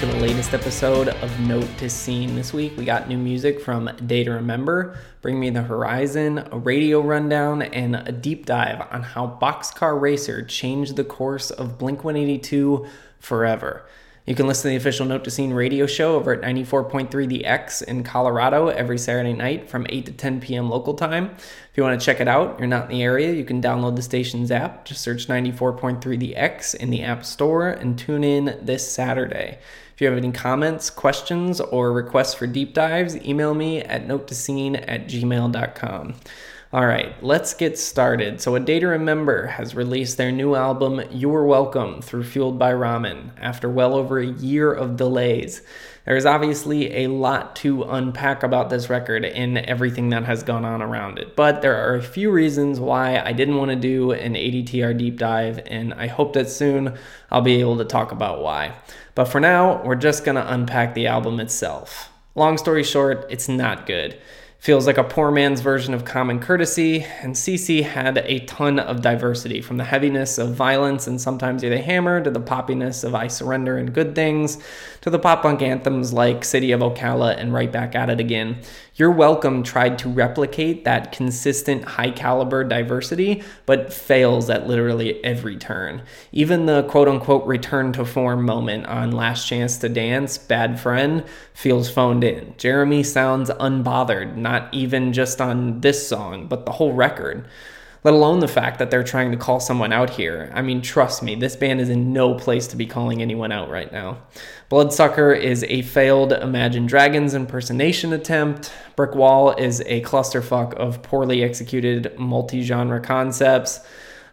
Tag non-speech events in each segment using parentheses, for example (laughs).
to the latest episode of Note to Scene. This week we got new music from Day to Remember, Bring Me the Horizon, a radio rundown, and a deep dive on how Boxcar Racer changed the course of Blink 182 forever. You can listen to the official Note to Scene radio show over at 94.3 The X in Colorado every Saturday night from 8 to 10 p.m. local time. If you want to check it out, you're not in the area, you can download the station's app. Just search 94.3 The X in the App Store and tune in this Saturday. If you have any comments, questions, or requests for deep dives, email me at notetoscene at gmail.com. All right, let's get started. So, A Day to Remember has released their new album, You're Welcome, through Fueled by Ramen, after well over a year of delays. There is obviously a lot to unpack about this record and everything that has gone on around it, but there are a few reasons why I didn't want to do an ADTR deep dive, and I hope that soon I'll be able to talk about why. But for now, we're just going to unpack the album itself. Long story short, it's not good. Feels like a poor man's version of common courtesy, and CC had a ton of diversity from the heaviness of violence and sometimes you're the hammer to the poppiness of I Surrender and Good Things to the pop punk anthems like City of Ocala and Right Back at It Again. You're Welcome tried to replicate that consistent high caliber diversity, but fails at literally every turn. Even the quote unquote return to form moment on Last Chance to Dance, Bad Friend, feels phoned in. Jeremy sounds unbothered, not even just on this song, but the whole record let alone the fact that they're trying to call someone out here. I mean, trust me, this band is in no place to be calling anyone out right now. Bloodsucker is a failed Imagine Dragons impersonation attempt. Brick Wall is a clusterfuck of poorly executed multi genre concepts.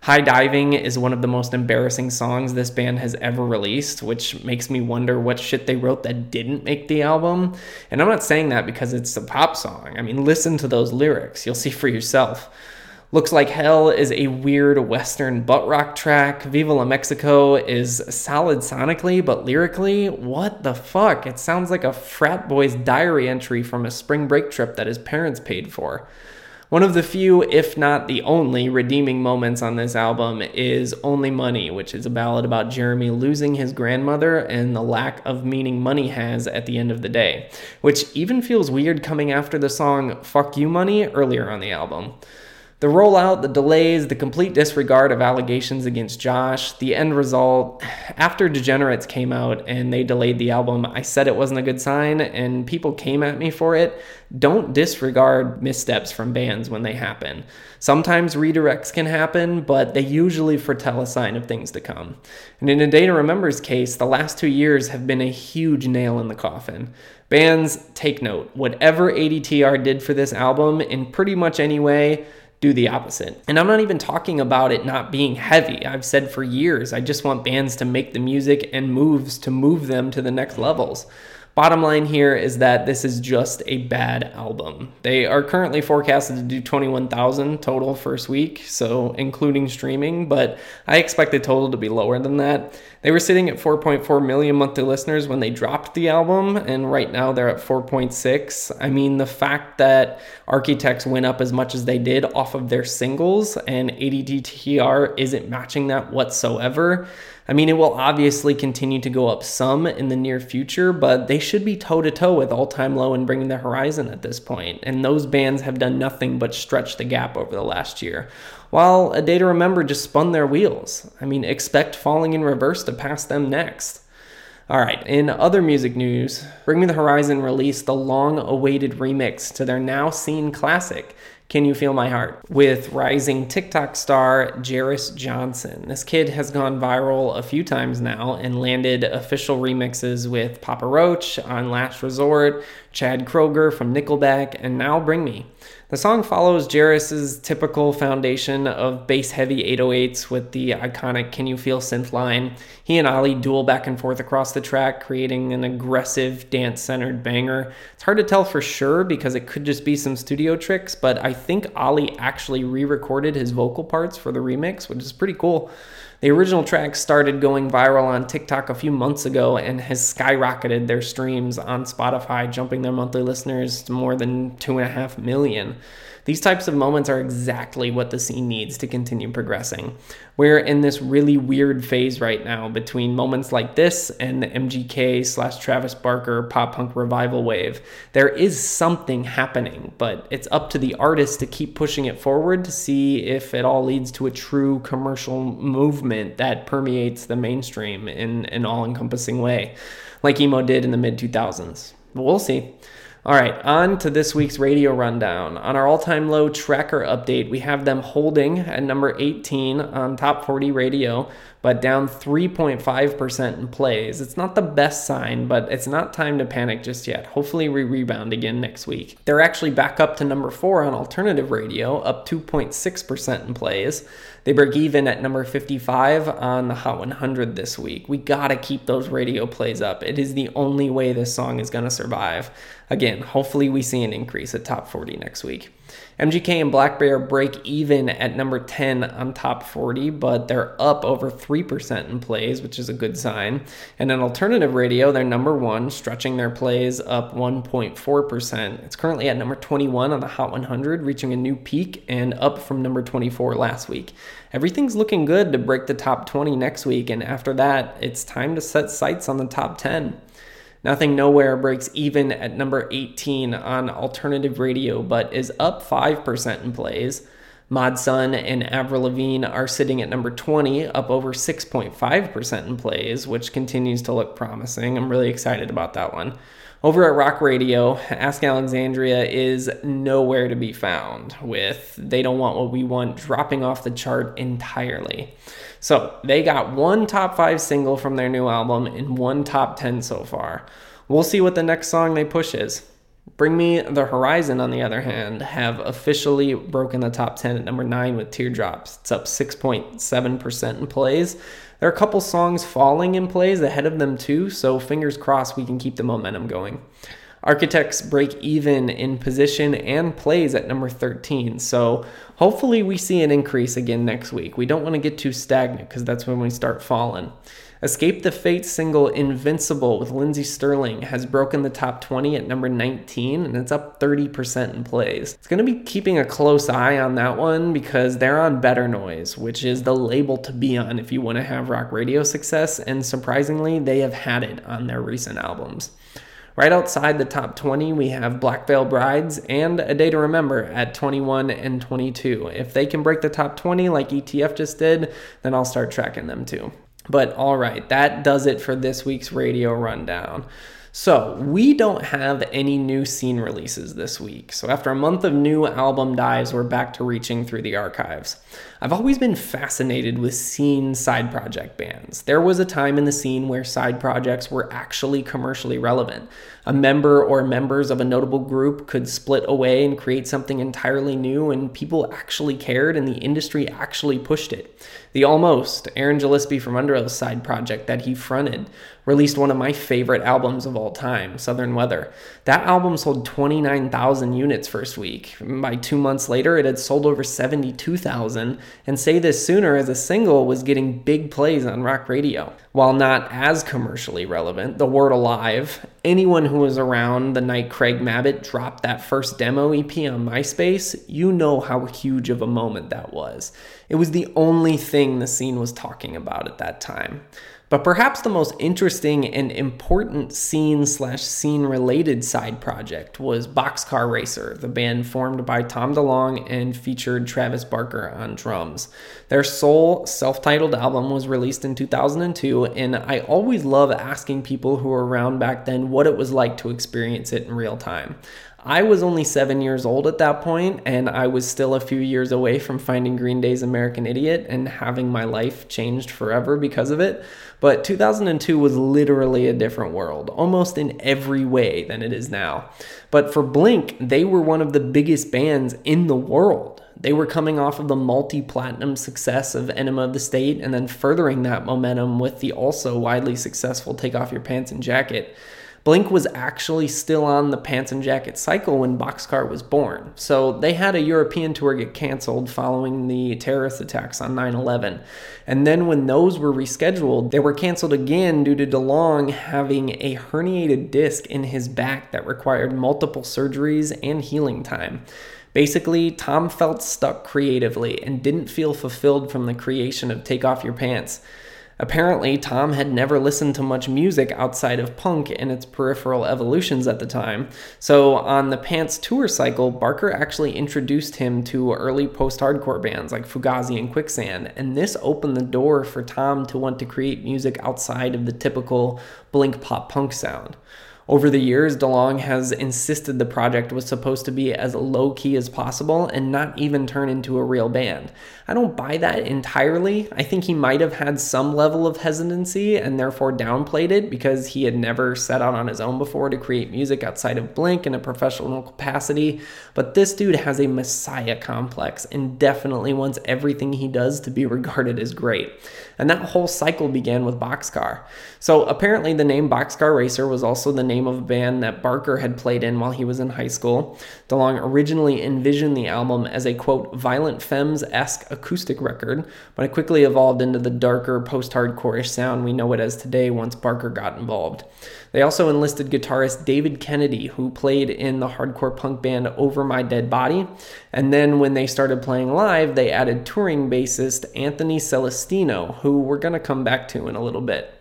High Diving is one of the most embarrassing songs this band has ever released, which makes me wonder what shit they wrote that didn't make the album. And I'm not saying that because it's a pop song. I mean, listen to those lyrics, you'll see for yourself. Looks Like Hell is a weird Western butt rock track. Viva la Mexico is solid sonically, but lyrically, what the fuck? It sounds like a frat boy's diary entry from a spring break trip that his parents paid for. One of the few, if not the only, redeeming moments on this album is Only Money, which is a ballad about Jeremy losing his grandmother and the lack of meaning money has at the end of the day, which even feels weird coming after the song Fuck You Money earlier on the album. The rollout, the delays, the complete disregard of allegations against Josh, the end result. After Degenerates came out and they delayed the album, I said it wasn't a good sign, and people came at me for it. Don't disregard missteps from bands when they happen. Sometimes redirects can happen, but they usually foretell a sign of things to come. And in a Day to Remember's case, the last two years have been a huge nail in the coffin. Bands, take note. Whatever ADTR did for this album, in pretty much any way, do the opposite. And I'm not even talking about it not being heavy. I've said for years, I just want bands to make the music and moves to move them to the next levels. Bottom line here is that this is just a bad album. They are currently forecasted to do 21,000 total first week, so including streaming, but I expect the total to be lower than that. They were sitting at 4.4 million monthly listeners when they dropped the album, and right now they're at 4.6. I mean, the fact that Architects went up as much as they did off of their singles and ADTR isn't matching that whatsoever I mean, it will obviously continue to go up some in the near future, but they should be toe to toe with All Time Low and Bring Me the Horizon at this point. And those bands have done nothing but stretch the gap over the last year. While A Day to Remember just spun their wheels. I mean, expect Falling in Reverse to pass them next. All right, in other music news, Bring Me the Horizon released the long awaited remix to their now seen classic, can You Feel My Heart? with rising TikTok star Jairus Johnson. This kid has gone viral a few times now and landed official remixes with Papa Roach on Last Resort, Chad Kroeger from Nickelback, and now Bring Me. The song follows Jairus's typical foundation of bass heavy 808s with the iconic Can You Feel synth line. He and Ali duel back and forth across the track, creating an aggressive dance centered banger. It's hard to tell for sure because it could just be some studio tricks, but I think Ali actually re recorded his vocal parts for the remix, which is pretty cool. The original track started going viral on TikTok a few months ago and has skyrocketed their streams on Spotify, jumping their monthly listeners to more than two and a half million. These types of moments are exactly what the scene needs to continue progressing. We're in this really weird phase right now between moments like this and the MGK slash Travis Barker pop punk revival wave. There is something happening, but it's up to the artist to keep pushing it forward to see if it all leads to a true commercial movement that permeates the mainstream in an all encompassing way, like emo did in the mid 2000s. But we'll see. All right, on to this week's radio rundown. On our all time low tracker update, we have them holding at number 18 on Top 40 Radio, but down 3.5% in plays. It's not the best sign, but it's not time to panic just yet. Hopefully, we rebound again next week. They're actually back up to number 4 on alternative radio, up 2.6% in plays. They break even at number 55 on the Hot 100 this week. We gotta keep those radio plays up. It is the only way this song is gonna survive. Again, hopefully we see an increase at top 40 next week. MGK and blackbear break even at number 10 on top 40, but they're up over 3% in plays, which is a good sign. And in alternative radio, they're number one, stretching their plays up 1.4%. It's currently at number 21 on the Hot 100, reaching a new peak and up from number 24 last week. Everything's looking good to break the top 20 next week, and after that, it's time to set sights on the top 10. Nothing Nowhere breaks even at number 18 on alternative radio, but is up 5% in plays. Mod Sun and Avril Lavigne are sitting at number 20, up over 6.5% in plays, which continues to look promising. I'm really excited about that one. Over at Rock Radio, Asking Alexandria is nowhere to be found, with They Don't Want What We Want dropping off the chart entirely. So they got one top five single from their new album and one top 10 so far. We'll see what the next song they push is. Bring Me the Horizon, on the other hand, have officially broken the top 10 at number 9 with Teardrops. It's up 6.7% in plays. There are a couple songs falling in plays ahead of them too, so fingers crossed we can keep the momentum going. Architects break even in position and plays at number 13, so hopefully we see an increase again next week. We don't want to get too stagnant because that's when we start falling. Escape the Fate single Invincible with Lindsey Stirling has broken the top 20 at number 19 and it's up 30% in plays. It's going to be keeping a close eye on that one because they're on Better Noise, which is the label to be on if you want to have rock radio success, and surprisingly, they have had it on their recent albums. Right outside the top 20, we have Black Veil Brides and A Day to Remember at 21 and 22. If they can break the top 20 like ETF just did, then I'll start tracking them too. But all right, that does it for this week's radio rundown. So, we don't have any new scene releases this week. So, after a month of new album dives, we're back to reaching through the archives. I've always been fascinated with scene side project bands. There was a time in the scene where side projects were actually commercially relevant. A member or members of a notable group could split away and create something entirely new, and people actually cared, and the industry actually pushed it. The Almost, Aaron Gillespie from Underoath side project that he fronted, released one of my favorite albums of all time, Southern Weather. That album sold 29,000 units first week. By two months later, it had sold over 72,000, and Say This Sooner as a single was getting big plays on rock radio. While not as commercially relevant, The Word Alive, anyone who was around the night Craig Mabbitt dropped that first demo EP on MySpace, you know how huge of a moment that was. It was the only thing the scene was talking about at that time. But perhaps the most interesting and important scene slash scene related side project was Boxcar Racer, the band formed by Tom DeLonge and featured Travis Barker on drums. Their sole self titled album was released in 2002, and I always love asking people who were around back then what it was like to experience it in real time. I was only seven years old at that point, and I was still a few years away from finding Green Day's American Idiot and having my life changed forever because of it. But 2002 was literally a different world, almost in every way than it is now. But for Blink, they were one of the biggest bands in the world. They were coming off of the multi platinum success of Enema of the State and then furthering that momentum with the also widely successful Take Off Your Pants and Jacket. Blink was actually still on the pants and jacket cycle when Boxcar was born. So they had a European tour get canceled following the terrorist attacks on 9 11. And then when those were rescheduled, they were canceled again due to DeLonge having a herniated disc in his back that required multiple surgeries and healing time. Basically, Tom felt stuck creatively and didn't feel fulfilled from the creation of Take Off Your Pants. Apparently, Tom had never listened to much music outside of punk and its peripheral evolutions at the time. So, on the Pants tour cycle, Barker actually introduced him to early post hardcore bands like Fugazi and Quicksand, and this opened the door for Tom to want to create music outside of the typical blink pop punk sound. Over the years, DeLonge has insisted the project was supposed to be as low key as possible and not even turn into a real band. I don't buy that entirely. I think he might have had some level of hesitancy and therefore downplayed it because he had never set out on his own before to create music outside of Blink in a professional capacity. But this dude has a messiah complex and definitely wants everything he does to be (laughs) regarded as great. And that whole cycle began with Boxcar. So apparently, the name Boxcar Racer was also the name of a band that Barker had played in while he was in high school. DeLonge originally envisioned the album as a quote, violent femmes esque acoustic record, but it quickly evolved into the darker post hardcore ish sound we know it as today once Barker got involved. They also enlisted guitarist David Kennedy, who played in the hardcore punk band Over My Dead Body. And then when they started playing live, they added touring bassist Anthony Celestino, who we're going to come back to in a little bit.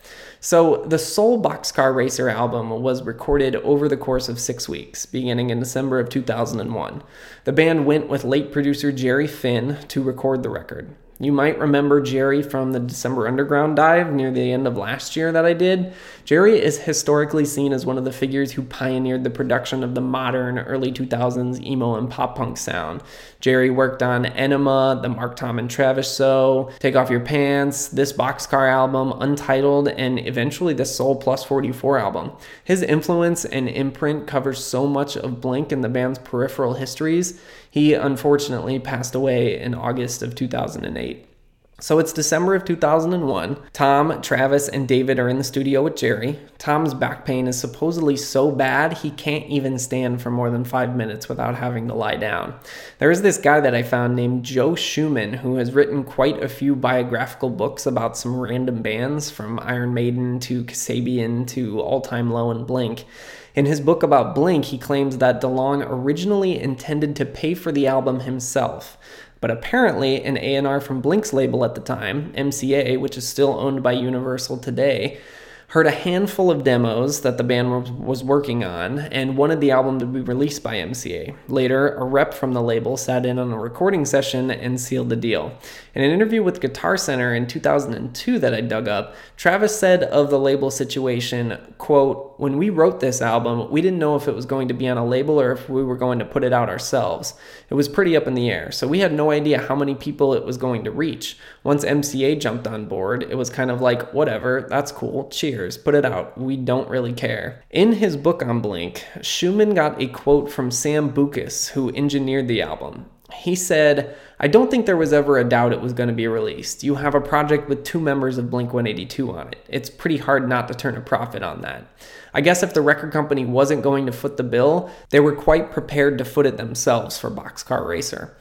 So, the Sole Boxcar Racer album was recorded over the course of six weeks, beginning in December of 2001. The band went with late producer Jerry Finn to record the record. You might remember Jerry from the December Underground dive near the end of last year that I did. Jerry is historically seen as one of the figures who pioneered the production of the modern early 2000s emo and pop punk sound. Jerry worked on Enema, the Mark Tom and Travis Show, Take Off Your Pants, this Boxcar album, Untitled, and eventually the Sole Plus 44 album. His influence and imprint covers so much of Blink and the band's peripheral histories. He unfortunately passed away in August of 2008. So it's December of 2001. Tom, Travis, and David are in the studio with Jerry. Tom's back pain is supposedly so bad he can't even stand for more than five minutes without having to lie down. There is this guy that I found named Joe Shooman who has written quite a few biographical books about some random bands from Iron Maiden to Kasabian to All Time Low and Blink. In his book about Blink, he claims that DeLonge originally intended to pay for the album himself. But apparently, an A&R from Blink's label at the time, MCA, which is still owned by Universal today, heard a handful of demos that the band was working on and wanted the album to be released by MCA. Later, a rep from the label sat in on a recording session and sealed the deal. In an interview with Guitar Center in 2002 that I dug up, Travis said of the label situation, quote, "When we wrote this album, we didn't know if it was going to be on a label or if we were going to put it out ourselves. It was pretty up in the air, so we had no idea how many people it was going to reach. Once MCA jumped on board, it was kind of like, whatever, that's cool. Cheers. Put it out. We don't really care." In his book on Blink, Shooman got a quote from Sam Boukas, who engineered the album. He said, I don't think there was ever a doubt it was going to be released. You have a project with two members of Blink 182 on it. It's pretty hard not to turn a profit on that. I guess if the record company wasn't going to foot the bill, they were quite prepared to foot it themselves for Boxcar Racer.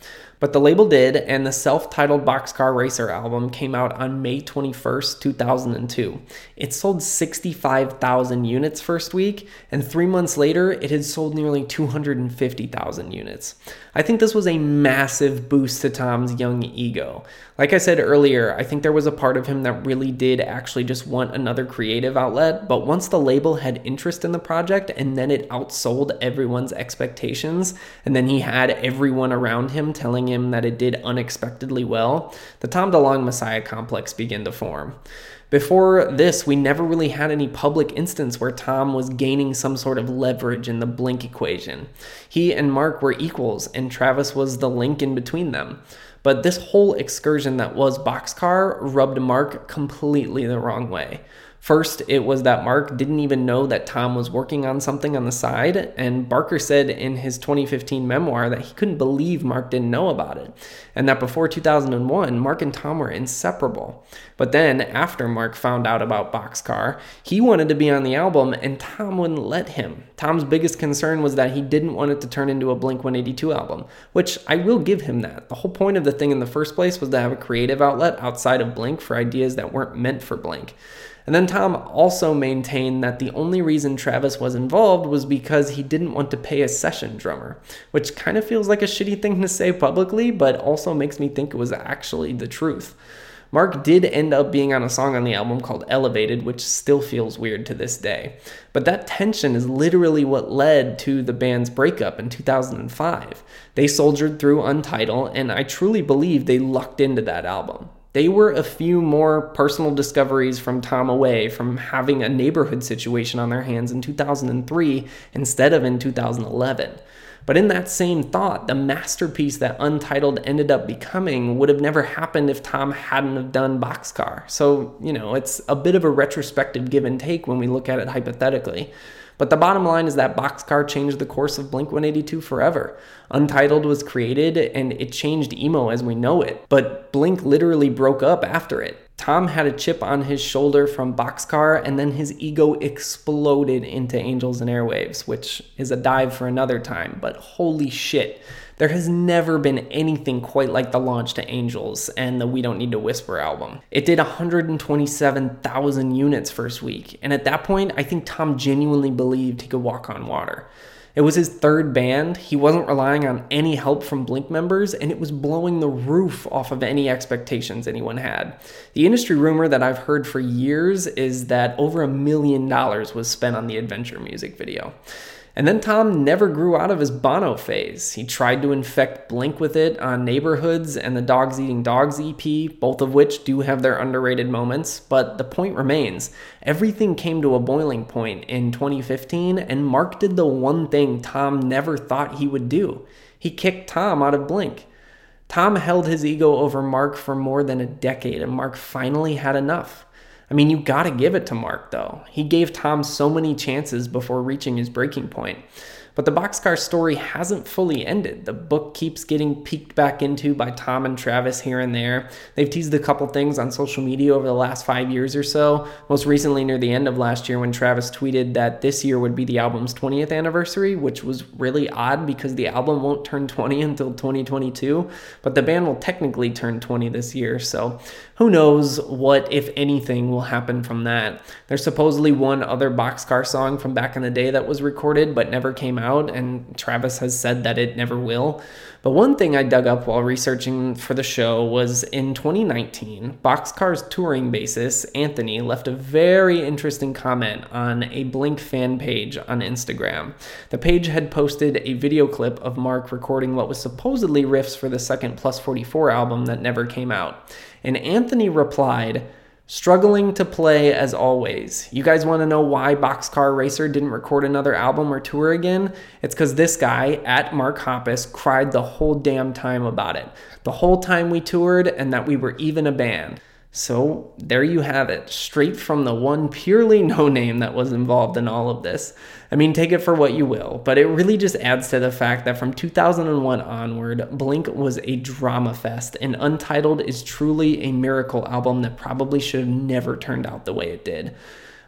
But the label did, and the self titled Boxcar Racer album came out on May 21st, 2002. It sold 65,000 units first week, and three months later, it had sold nearly 250,000 units. I think this was a massive boost to Tom's young ego. Like I said earlier, I think there was a part of him that really did actually just want another creative outlet, but once the label had interest in the project and then it outsold everyone's expectations, and then he had everyone around him telling him that it did unexpectedly well, the Tom DeLonge Messiah complex began to form. Before this, we never really had any public instance where Tom was gaining some sort of leverage in the Blink equation. He and Mark were equals, and Travis was the link in between them. But this whole excursion that was Boxcar rubbed Mark completely the wrong way. First, it was that Mark didn't even know that Tom was working on something on the side, and Barker said in his 2015 memoir that he couldn't believe Mark didn't know about it, and that before 2001, Mark and Tom were inseparable. But then, after Mark found out about Boxcar, he wanted to be on the album, and Tom wouldn't let him. Tom's biggest concern was that he didn't want it to turn into a Blink 182 album, which I will give him that. The whole point of the thing in the first place was to have a creative outlet outside of Blink for ideas that weren't meant for Blink. And then Tom also maintained that the only reason Travis was involved was because he didn't want to pay a session drummer, which kind of feels like a shitty thing to say publicly, but also makes me think it was actually the truth. Mark did end up being on a song on the album called Elevated, which still feels weird to this day. But that tension is literally what led to the band's breakup in 2005. They soldiered through Untitled, and I truly believe they lucked into that album. They were a few more personal discoveries from Tom away from having a neighborhood situation on their hands in 2003 instead of in 2011. But in that same thought, the masterpiece that Untitled ended up becoming would have never happened if Tom hadn't have done Boxcar. So, you know, it's a bit of a retrospective give and take when we look at it hypothetically. But the bottom line is that Boxcar changed the course of Blink 182 forever. Untitled was created and it changed emo as we know it, but Blink literally broke up after it. Tom had a chip on his shoulder from Boxcar, and then his ego exploded into Angels and Airwaves, which is a dive for another time. But holy shit, there has never been anything quite like the launch to Angels and the We Don't Need to Whisper album. It did 127,000 units first week, and at that point, I think Tom genuinely believed he could walk on water. It was his third band. He wasn't relying on any help from Blink members, and it was blowing the roof off of any expectations anyone had. The industry rumor that I've heard for years is that over a million dollars was spent on the adventure music video. And then Tom never grew out of his Bono phase. He tried to infect Blink with it on Neighborhoods and the Dogs Eating Dogs EP, both of which do have their underrated moments. But the point remains everything came to a boiling point in 2015, and Mark did the one thing Tom never thought he would do he kicked Tom out of Blink. Tom held his ego over Mark for more than a decade, and Mark finally had enough. I mean, you got to give it to Mark, though. He gave Tom so many chances before reaching his breaking point. But the boxcar story hasn't fully ended. The book keeps getting peeked back into by Tom and Travis here and there. They've teased a couple things on social media over the last five years or so, most recently near the end of last year when Travis tweeted that this year would be the album's 20th anniversary, which was really odd because the album won't turn 20 until 2022, but the band will technically turn 20 this year, so who knows what, if anything, will happen from that. There's supposedly one other boxcar song from back in the day that was recorded but never came out, and Travis has said that it never will. But one thing I dug up while researching for the show was in 2019, Boxcar's touring bassist, Anthony, left a very interesting comment on a Blink fan page on Instagram. The page had posted a video clip of Mark recording what was supposedly riffs for the second Plus 44 album that never came out. And Anthony replied, Struggling to play as always. You guys want to know why Boxcar Racer didn't record another album or tour again? It's because this guy, at Mark Hoppus, cried the whole damn time about it. The whole time we toured, and that we were even a band. So there you have it, straight from the one purely (laughs) no name that was involved in all of this. I mean, take it for what you will, but it really just adds to the fact that from 2001 onward, Blink was a drama fest, and Untitled is truly a miracle album that probably should have never turned out the way it did.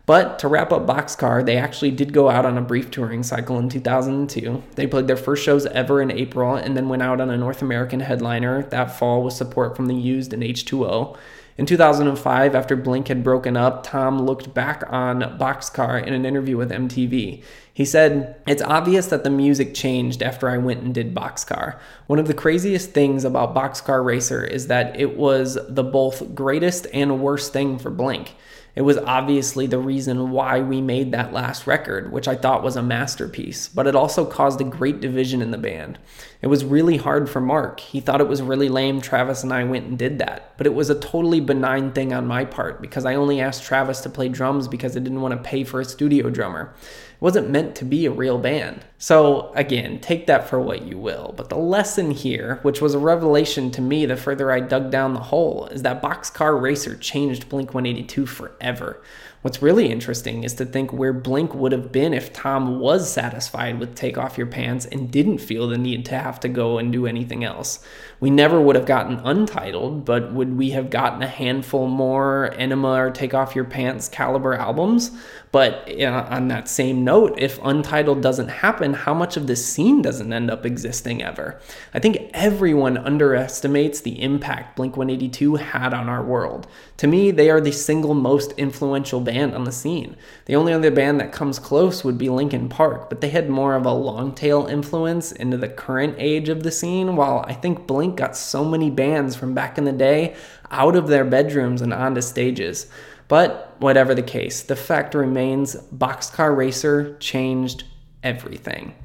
But to wrap up Boxcar, they actually did go out on a brief touring cycle in 2002. They played their first shows ever in April and then went out on a North American headliner that fall with support from the Used and H2O. In 2005, after Blink had broken up, Tom looked back on Boxcar in an interview with MTV. He said, It's obvious that the music changed after I went and did Boxcar. One of the craziest things about Boxcar Racer is that it was the both greatest and worst thing for Blink. It was obviously the reason why we made that last record, which I thought was a masterpiece, but it also caused a great division in the band. It was really hard for Mark. He thought it was really lame Travis and I went and did that, but it was a totally benign thing on my part because I only asked Travis to play drums because I didn't want to pay for a studio drummer. Wasn't meant to be a real band. So, again, take that for what you will. But the lesson here, which was a revelation to me the further I dug down the hole, is that Boxcar Racer changed Blink 182 forever. What's really interesting is to think where Blink would have been if Tom was satisfied with Take Off Your Pants and didn't feel the need to have to go and do anything else. We never would have gotten Untitled, but would we have gotten a handful more Enema or Take Off Your Pants caliber albums? But uh, on that same note if Untitled doesn't happen, how much of this scene doesn't end up existing ever. I think everyone underestimates the impact Blink 182 had on our world. To me, they are the single most influential band on the scene. The only other band that comes close would be Linkin Park, but they had more of a long tail influence into the current age of the scene, while I think Blink got so many bands from back in the day out of their bedrooms and onto stages. But whatever the case, the fact remains Boxcar Racer changed everything.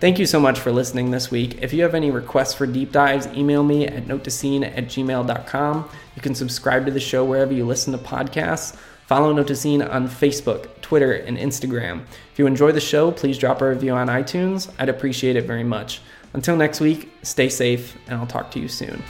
Thank you so much for listening this week. If you have any requests for deep dives, email me at notetoscene at gmail.com. You can subscribe to the show wherever you listen to podcasts. Follow Note to on Facebook, Twitter, and Instagram. If you enjoy the show, please drop a review on iTunes. I'd appreciate it very much. Until next week, stay safe, and I'll talk to you soon.